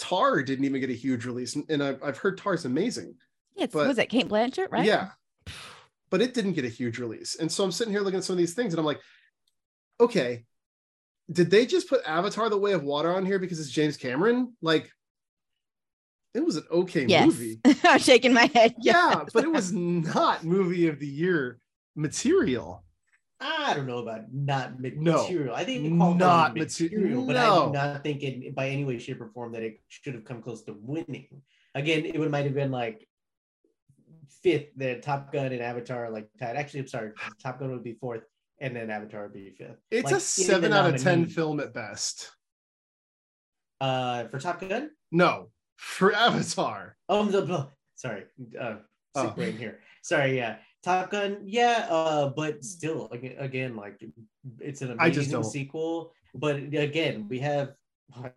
Tar didn't even get a huge release, and, I've, I've heard Tar's amazing.
Yeah, it's,
but-
was it Cate Blanchett, right?
Yeah. But it didn't get a huge release. And so I'm sitting here looking at some of these things and I'm like, okay, did they just put Avatar the Way of Water on here because it's James Cameron? Like, it was an okay
Yes.
movie.
I'm shaking my head.
Yeah, but it was not movie of the year material.
I don't know about not ma-
No.
material. I think it qualifies
Not
as
materi-
material, but I
no.
do not think it by any way, shape, or form that it should have come close to winning. Again, it would might have been like fifth. The Top Gun and Avatar are like tied. Actually, I'm sorry, Top Gun would be fourth, and then Avatar would be fifth.
It's
Like,
a seven out of 10 film at best.
Uh, for Top Gun.
No, for Avatar.
Oh, the, the sorry, uh, sick
Oh.
brain here. Sorry, yeah, Top Gun, yeah, uh, but still, again, again, like it's an
I just
amazing sequel. But again, we have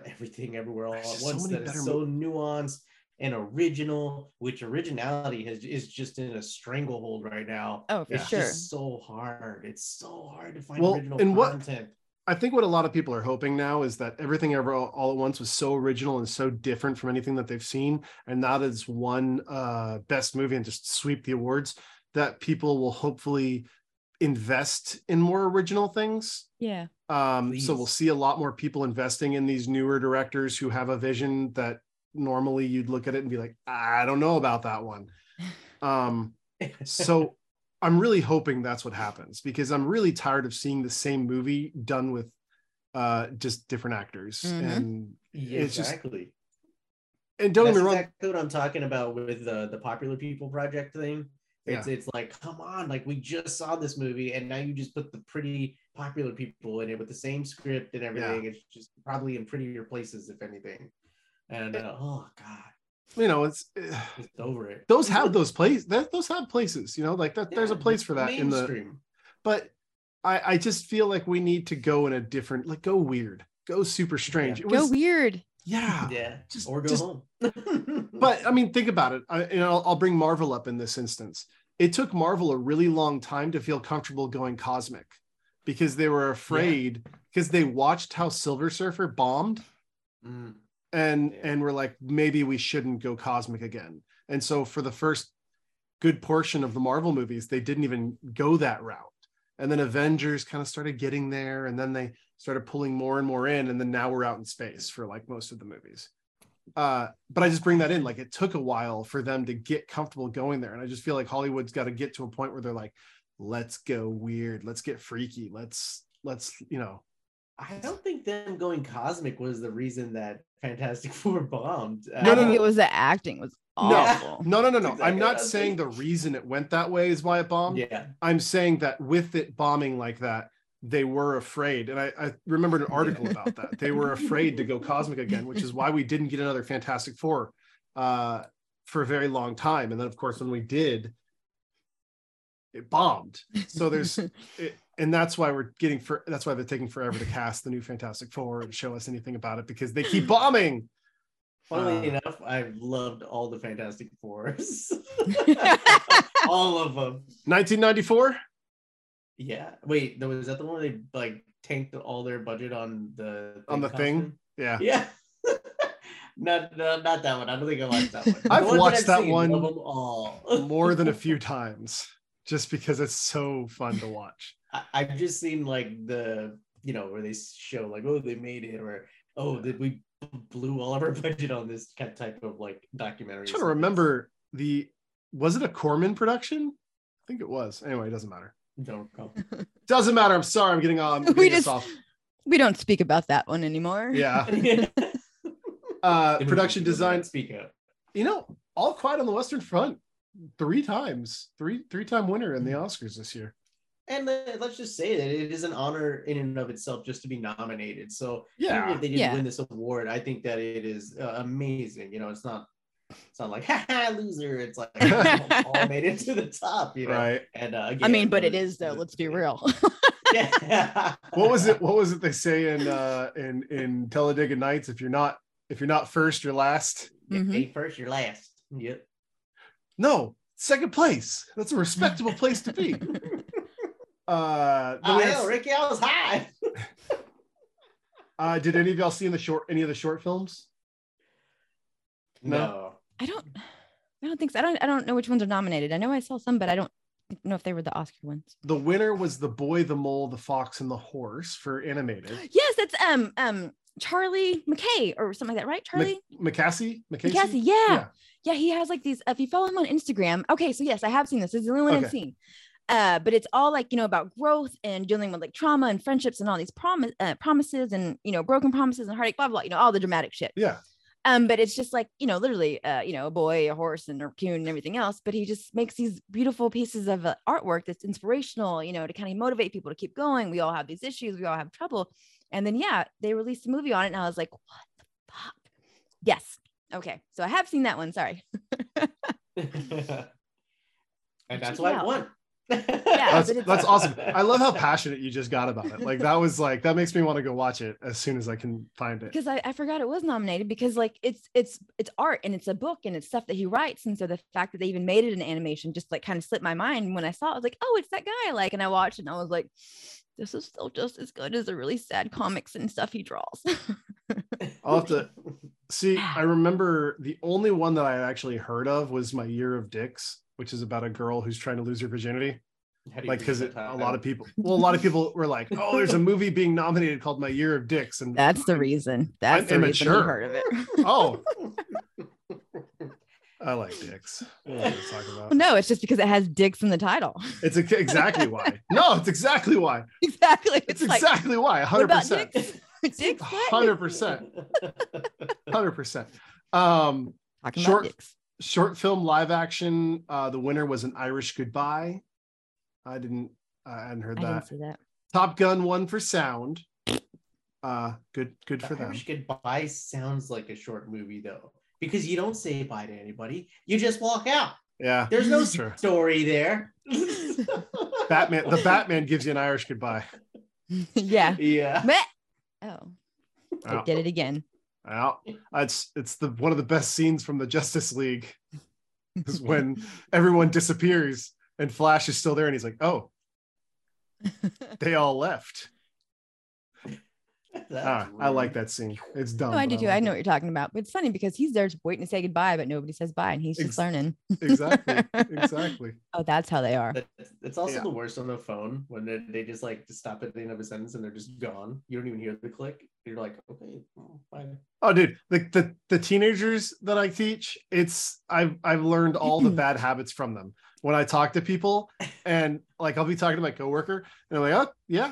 everything everywhere all
There's
at
just so
once that is
better
so nuanced and original. Which originality has is just in a stranglehold right now.
Oh, for
it's
sure.
just so hard. It's so hard to find
Well,
original
and what-
content.
I think what a lot of people are hoping now is that everything ever all, all at once was so original and so different from anything that they've seen, and now that it's one uh, best movie and just sweep the awards, that people will hopefully invest in more original things.
Yeah.
Um, so we'll see a lot more people investing in these newer directors who have a vision that normally you'd look at it and be like, I don't know about that one. Um, so I'm really hoping that's what happens because I'm really tired of seeing the same movie done with uh just different actors
Mhm.
and
Yeah,
it's just-
exactly.
and don't
That's
get me wrong
exactly what I'm talking about with the the popular people project thing. It's it's like, come on, like we just saw this movie, and now you just put the pretty popular people in it with the same script and everything. It's just probably in prettier places, if anything. And uh, oh god,
you know it's eh,
just over it.
those have those places that those have places you know like that there's a place for that in the
mainstream.
but I I just feel like we need to go in a different like go weird go super strange it
Go
was
weird.
yeah
yeah,
just-
or go
just-
home.
but I mean, think about it. I, you know, I'll, I'll bring Marvel up in this instance. It took Marvel a really long time to feel comfortable going cosmic because they were afraid because they watched how Silver Surfer bombed
Mm,
and
Yeah.
and were like maybe we shouldn't go cosmic again. And so for the first good portion of the Marvel movies, they didn't even go that route. And then Avengers kind of started getting there, and then they started pulling more and more in, and then now we're out in space for like most of the movies. Uh, but I just bring that in, like it took a while for them to get comfortable going there, and I just feel like Hollywood's got to get to a point where they're like, let's go weird, let's get freaky, let's let's you know,
I don't think them going cosmic was the reason that Fantastic Four bombed.
No,
I
no,
think
no.
it was the acting was
No.
awful.
no, no, no, no.
Exactly
I'm not saying the reason it went that way is why it bombed.
yeah,
I'm saying that with it bombing like that, they were afraid. And I, I remembered an article about that. They were afraid to go cosmic again, which is why we didn't get another Fantastic Four uh, for a very long time. And then, of course, when we did, it bombed. So there's, it, and that's why we're getting for that's why they're taking forever to cast the new Fantastic Four and show us anything about it because they keep bombing.
Funnily
Uh,
enough, I've loved all the Fantastic Fours. all of them.
1994.
Yeah. Wait, though, was that the one where they like tanked all their budget on the
On the thing? Yeah.
Yeah. not, not not that one. I don't think I watched that one.
I've
The ones
watched that
seen,
one
love them all.
more than a few times just because it's so fun to watch.
I, I've just seen like the you know where they show like oh they made it or oh did we blew all of our budget on this kind type of like documentary.
I'm trying to remember the was it a Corman production? I think it was. Anyway, it doesn't matter.
Don't recall.
Doesn't matter. I'm sorry. I'm getting on.
We just-
off.
we don't speak about that one anymore.
Yeah.
The
Uh, production
we will not
design.
Speak up.
You know, All Quiet on the Western Front three times, three three time winner in the Oscars this year.
And let- let's just say that it is an honor in and of itself just to be nominated. So even
Yeah,
if they didn't
Yeah.
win this award, I think that it is uh, amazing. You know, it's not it's not like ha ha loser. It's like all made it to the top. You know,
right.
and uh,
I mean, but it is though. Let's be real.
Yeah.
What was it? What was it they say in uh in in Talladega Nights? If you're not if you're not first, you're last.
Mhm.
Hey, first, you're last. Yep.
No, second place. That's a respectable place to be. Uh, then
Oh,
we had-
hell, Ricky, I was high.
uh, did any of y'all see in the short any of the short films? No.
No.
I don't. I don't think so. I don't. I don't know which ones are nominated. I know I saw some, but I don't know if they were the Oscar ones.
The winner was the boy, the mole, the fox, and the horse for animated.
Yes, that's um um Charlie McKay or something like that, right? Charlie
Mc- McCassie, McCasey.
McCasey. Yeah.
Yeah.
yeah, He has like these. If you follow him on Instagram, okay. So yes, I have seen this. This is the only one
Okay.
I've seen. Uh, but it's all like you know about growth and dealing with like trauma and friendships and all these promise uh, promises and you know broken promises and heartache, blah blah. blah, You know all the dramatic shit.
Yeah.
Um, but it's just like you know, literally, uh, you know, a boy, a horse, and a raccoon, and everything else. But he just makes these beautiful pieces of uh, artwork that's inspirational, you know, to kind of motivate people to keep going. We all have these issues, we all have trouble, and then yeah, they released a movie on it, and I was like, what the fuck? Yes, okay, so I have seen that one. Sorry.
and that's
Check
why
it
I
out.
won.
That's that's awesome. I love how passionate you just got about it. Like that was like that makes me want to go watch it as soon as I can find it.
because I, I forgot it was nominated because like it's it's it's art and it's a book and it's stuff that he writes and so the fact that they even made it an animation just like kind of slipped my mind when I saw it I was like oh it's that guy like and I watched it and I was like this is still just as good as the really sad comics and stuff he draws
I'll have to see. I remember the only one that I actually heard of was My Year of Dicks, which is about a girl who's trying to lose her virginity.
How do you
Like because a
that
lot of people, well, a lot of people were like, "Oh, there's a movie being nominated called My Year of Dicks," and
that's the reason that's
I'm
the reason he
immature.
heard of it
oh, I like dicks. What I gonna talk about?
no it's just because it has dicks in the title
It's ex- exactly why. No, it's exactly why.
exactly
It's
it's, like
exactly why.
what
Hundred percent.
dicks dicks?
Hundred percent. Hundred percent. Um,
talking
Short-
about dicks
short film live action. Uh, the winner was an Irish Goodbye. I didn't. I hadn't heard
I
that.
didn't see that
Top Gun won for sound. Uh, good. Good for them.
Irish Goodbye sounds like a short movie though, because you don't say bye to anybody. You just walk out.
Yeah.
There's no
Sure.
story there.
Batman. The Batman gives you an Irish Goodbye.
yeah
Yeah.
Meh. oh they
Wow.
did it again
Wow. It's it's the one of the best scenes from the Justice League is when everyone disappears and Flash is still there and he's like, "Oh, they all left."
That's
Ah, I like that scene. It's dumb.
No, I do too.
like
I know
it.
what you're talking about. But it's funny because he's there just waiting to say goodbye, but nobody says bye, and he's just
Ex-
learning.
Exactly. Exactly.
Oh, that's how they are.
It's also
Yeah.
the worst on the phone when they, they just like stop at the end of a sentence and they're just gone. You don't even hear the click. You're like, okay, well, bye.
Oh, dude, the, the the teenagers that I teach, it's I've I've learned all the bad habits from them. When I talk to people, and like I'll be talking to my coworker, and they're like, "Oh, yeah,"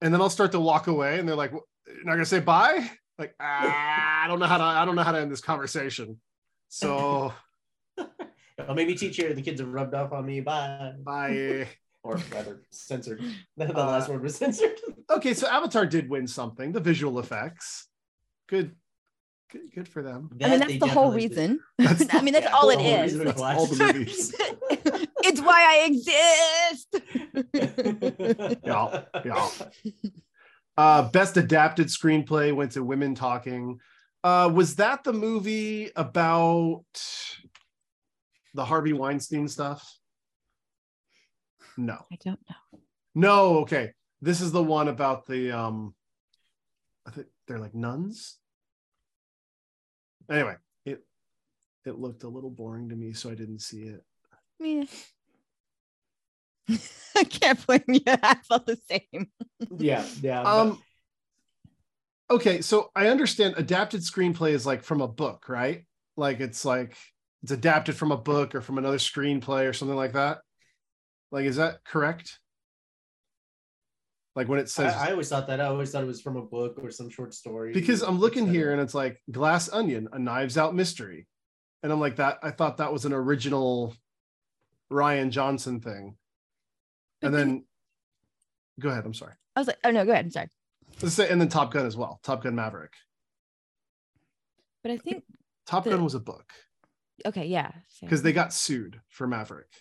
and then I'll start to walk away, and they're like, "You're not gonna say bye?" Like, ah, I don't know how to I don't know how to end this conversation. So
Oh, maybe teacher, the kids are rubbed off on me. Bye.
bye.
Or rather, censored. the
Uh,
last word was censored.
Okay, so Avatar did win something. The visual effects, good, good, good for them.
I mean, that's the whole reason.
That's
I mean, that's
Yeah,
all
the
it
whole
is.
That's all the movies.
it's why I exist.
Yeah, yeah. Uh, best adapted screenplay went to Women Talking. Uh, was that the movie about the Harvey Weinstein stuff? No,
I don't know.
no. Okay, this is the one about the um, I think they're like nuns. Anyway, it it looked a little boring to me, so I didn't see it.
Meh. I can't blame you. I felt the same.
yeah, yeah. but-
Um. Okay, so I understand adapted screenplay is like from a book, right? Like it's like it's adapted from a book or from another screenplay or something like that. Like, is that correct? Like when it says
I, I always thought that. I always thought it was from a book or some short story.
because I'm looking here and it's like Glass Onion, a Knives Out mystery, and I'm like that. I thought that was an original Rian Johnson thing,
But
and then go ahead. I'm sorry.
I was like, oh no, go ahead. I'm sorry.
Let's say, and then Top Gun as well. Top Gun Maverick.
But I think
Top
The-
Gun was a book
okay, yeah.
because they got sued for Maverick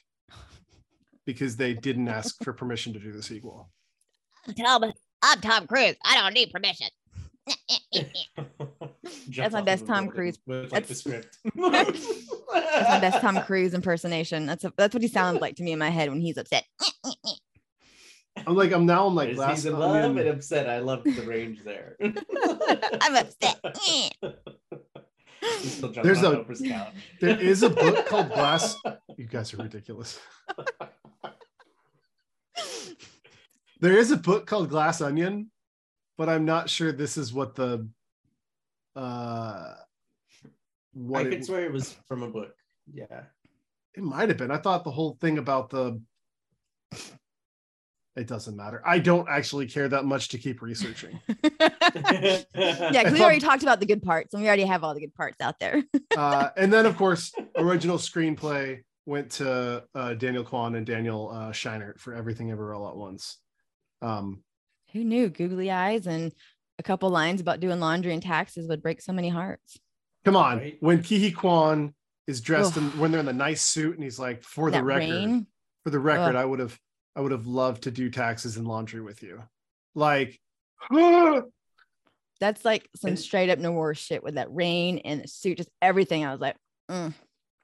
because they didn't ask for permission to do the sequel.
Tom, I'm Tom Cruise. I don't need permission.
That's
my best Tom Cruise.
With like the script.
That's my best Tom Cruise impersonation. That's a, that's what he sounds like to me in my head when he's upset.
I'm like, I'm now, I'm like,
As
glass
he's in love
onion.
and upset. I love the range there.
I'm upset.
He's still jumping
There's a-
Oprah's couch.
There is a book called Glass. You guys are ridiculous. There is a book called Glass Onion, but I'm not sure this is what the uh what
I
it,
swear it was from a book. Yeah.
it might have been. I thought the whole thing about the it doesn't matter. I don't actually care that much to keep researching.
yeah, because we already talked about the good parts and we already have all the good parts out there.
Uh, and then, of course, original screenplay went to uh, Daniel Kwan and Daniel uh, Scheinert for Everything Ever All at Once. Um,
Who knew googly eyes and a couple lines about doing laundry and taxes would break so many hearts?
Come on,
Right.
when Ke Huy Quan is dressed in
Ugh.
when they're in the nice suit and he's like, for the record,
rain.
for the record,
Ugh.
I would have, I would have loved to do taxes and laundry with you. Like,
That's like some
And-
straight up noir shit with that rain and the suit, just everything. I was like, mm.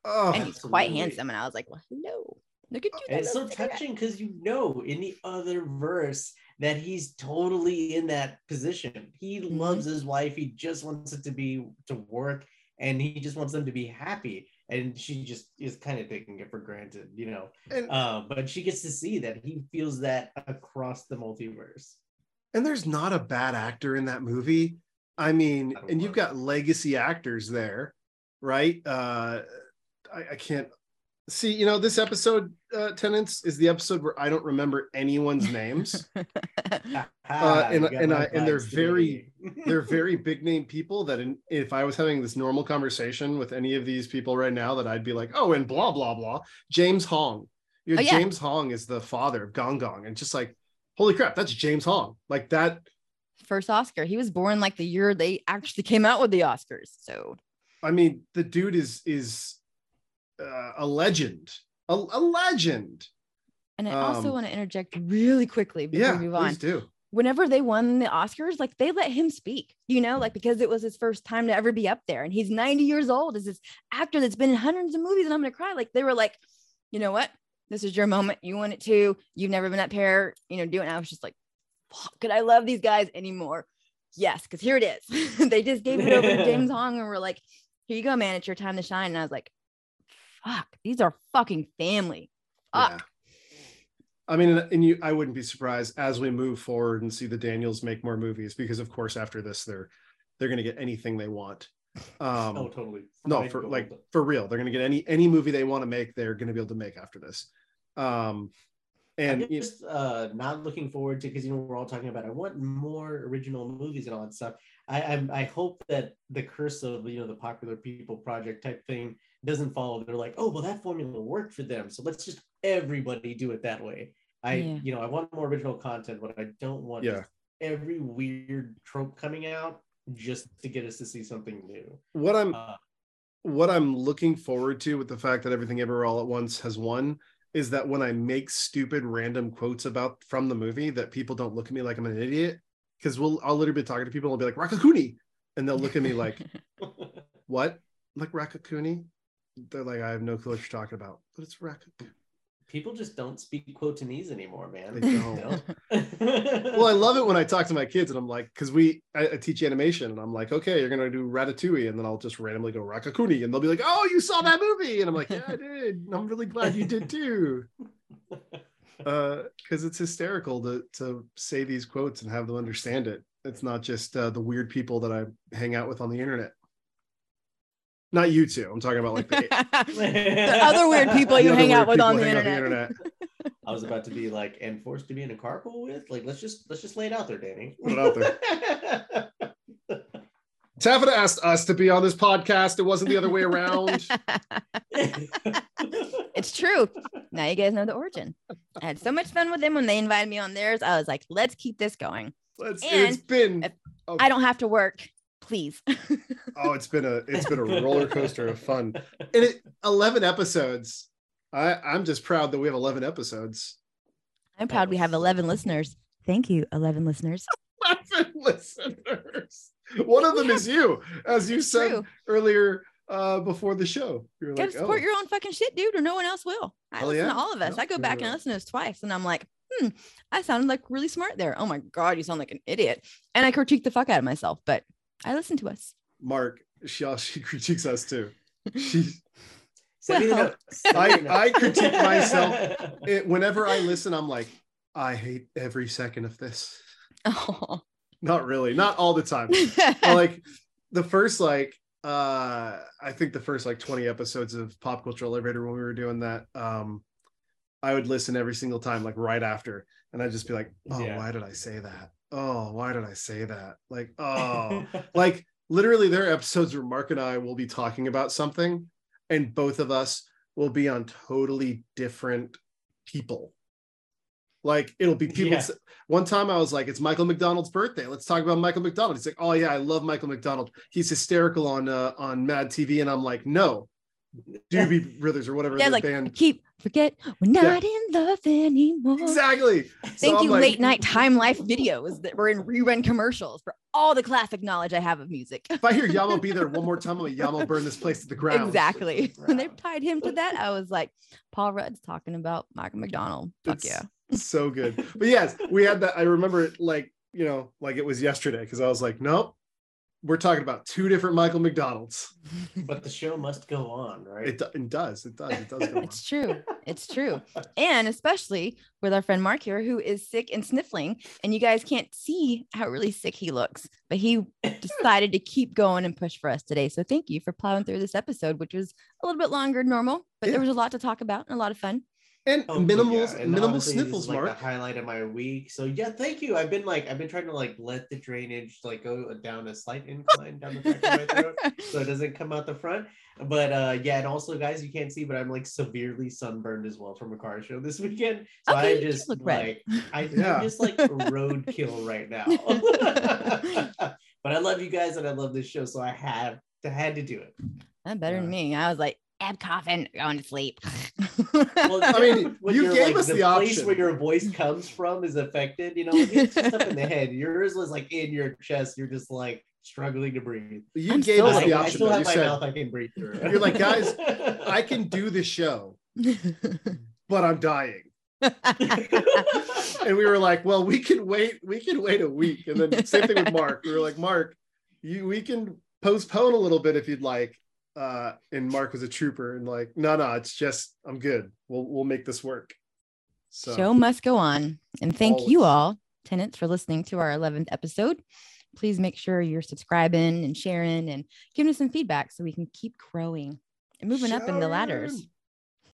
oh,
and he's quite handsome. And I was like, well, hello. Look at you.
It's so touching because you know in the other verse that he's totally in that position. He
Mhm.
loves his wife. He just wants it to be to work and he just wants them to be happy. And she just is kind of taking it for granted, you know.
and,
Uh, but she gets to see that he feels that across the multiverse.
and there's not a bad actor in that movie. I mean,
I
and you've got legacy actors there, right? Uh, I, I can't see. You know, this episode, uh, tenants, is the episode where I don't remember anyone's names.
Ah,
and- and I- and they're very- They're very big name people. That in, if I was having this normal conversation with any of these people right now, that I'd be like, oh, and blah blah blah. James Hong. You know,
Oh, yeah.
James Hong is the father of Gong Gong, and just like, holy crap, that's James Hong. Like that.
First Oscar. He was born like the year they actually came out with the Oscars. So
I mean, the dude is is uh, a legend, a, a legend.
and I also
Um,
want to interject really quickly before
Yeah,
we move on.
do.
whenever they won the Oscars, like they let him speak, you know, like because it was his first time to ever be up there. And he's 90 years old as this actor that's been in hundreds of movies. And I'm gonna cry. Like they were like, you know what? This is your moment. You want it too. You've never been up here, you know, doing. I was just like, could I love these guys anymore? Yes, because here it is. they just gave it over to James Hong and were like, here you go, man. It's your time to shine. And I was like, fuck, these are fucking family. Fuck.
Yeah. I mean, and- and you, I wouldn't be surprised as we move forward and see the Daniels make more movies because, of course, after this, they're they're going to get anything they want. Um,
oh, totally.
no, for
gold.
like for real, they're going to get any any movie they want to make. They're going to be able to make after this. Um, and
I'm just uh, not looking forward to because you know we're all talking about I want more original movies and all that stuff. I I'm, I hope that the curse of you know the popular people project type thing doesn't follow. They're like, oh well, that formula worked for them, so let's just everybody do it that way. I
Yeah.
you know I want more original content, but I don't want
Yeah.
every weird trope coming out just to get us to see something new.
what I'm
Uh,
what I'm looking forward to with the fact that everything ever all at once has won is that when I make stupid random quotes about from the movie, that people don't look at me like I'm an idiot. Because we'll I'll literally be talking to people and I'll be like Raccacoonie, and they'll look at me like what? Like Raccacoonie? They're like, I have no clue what you're talking about, but it's Raccacoonie.
people just don't speak Quotanese anymore, man.
They don't. Well, I love it when I talk to my kids and I'm like, because we I, I teach animation and I'm like, okay, you're gonna do Ratatouille, and then I'll just randomly go Raccacoonie, and they'll be like, oh, you saw that movie, and I'm like, yeah, I did. I'm really glad you did too. Uh, because it's hysterical to to say these quotes and have them understand it. It's not just uh, the weird people that I hang out with on the internet. Not you two. I'm talking about like the,
the other weird people you hang out with on
people
the
hang out
internet.
I was about to be like, and forced to be in a carpool with. Like, let's just let's just lay it out there, Danny.
Put it out there. Taffeta asked us to be on this podcast. It wasn't the other way around.
it's true. Now you guys know the origin. I had so much fun with them when they invited me on theirs. I was like, let's keep this going.
Let's,
And
it's been
if I don't have to work, please.
oh, it's been a it's been a roller coaster of fun. And it 11 episodes. I I'm just proud that we have 11 episodes.
I'm proud we have 11 listeners. Thank you, 11 listeners.
11 listeners. One of them is you, as you said
True.
earlier uh before the show. You're
Gotta
like,
support
oh,
your own fucking shit, dude, or no one else will. I
Hell
listen
yeah.
to all of us.
No,
I go back and
right.
Listen to us twice, and I'm like, hmm, I sounded like really smart there. Oh my god, you sound like an idiot. And I critique the fuck out of myself, but I listen to us.
Mark, she she critiques us too. She
Send me the
Well,
note. Send
I- I critique myself. it, whenever I listen, I'm like, I hate every second of this.
Oh.
Not really, not all the time. But, like the first like uh I think the first like 20 episodes of Pop Culture Elevator when we were doing that, um, I would listen every single time, like right after, and I'd just be like, Oh,
Yeah.
why did I say that? Oh, why did I say that? Like, oh, like literally there are episodes where Mark and I will be talking about something and both of us will be on totally different people. Like it'll be people.
Yeah.
One time I was like, it's Michael McDonald's birthday. Let's talk about Michael McDonald. He's like, oh yeah, I love Michael McDonald. He's hysterical on uh, on Mad TV. And I'm like, no, Doobie Brothers or whatever
yeah, like
band.
keep forget we're not in love anymore.
Exactly.
Thank
I'm
you,
like-
late night time life videos that were in rerun commercials for all the classic knowledge I have of music.
If I hear Yamo be there one more time, I'm like, Yamo burn this place to the ground.
Exactly. When they
Ground.
tied him to that, I was like, Paul Rudd's talking about Michael McDonald. Fuck
It's
yeah.
so good. But yes, we had that. I remember it like, you know, like it was yesterday because I was like, nope, we're talking about two different Michael McDonald's.
but the show must go on, right?
It, do- it does. It does. It does go on.
It's true. It's true. And especially with our friend Mark here, who is sick and sniffling, and you guys can't see how really sick he looks, but he decided to keep going and push for us today. So thank you for plowing through this episode, which was a little bit longer than normal, but
Yeah.
there was a lot to talk about and a lot of fun.
And
Oh,
minimal,
yeah, and
minimal sniffles,
is, like
Mark.
the highlight of my week. So yeah, thank you. I've been like, I've been trying to like let the drainage like go down a slight incline down the back of my throat, so it doesn't come out the front. But uh yeah, and also guys, you can't see, but I'm like severely sunburned as well from a car show this weekend. So
Okay,
I just
look red.
like I,
Yeah.
I'm just like roadkill right now. but I love you guys and I love this show, so I have I had to do it.
That's better than me. I was like, I'm coughing, going to sleep.
Well,
I mean,
when
you gave
like,
us the
place
option.
where your voice comes from is affected. You know, like, it's just up in the head. Yours was like in your chest. You're just like struggling to breathe.
You
I'm
gave
still
us
like-
the
I, I
option.
still have
You
my
said,
mouth I can breathe through.
You're like, "Guys, I can do the show, but I'm dying. And we were like, well, we can wait. We can wait a week. And then same thing with Mark. We were like, Mark, you we can postpone a little bit if you'd like. Uh, and Mark was a trooper and like, no, no, it's just I'm good. We'll we'll make this work. So
Show must go on. And thank you all, tenants, for listening to our 11th episode. Please make sure you're subscribing and sharing and giving us some feedback so we can keep growing and moving up in the ladders.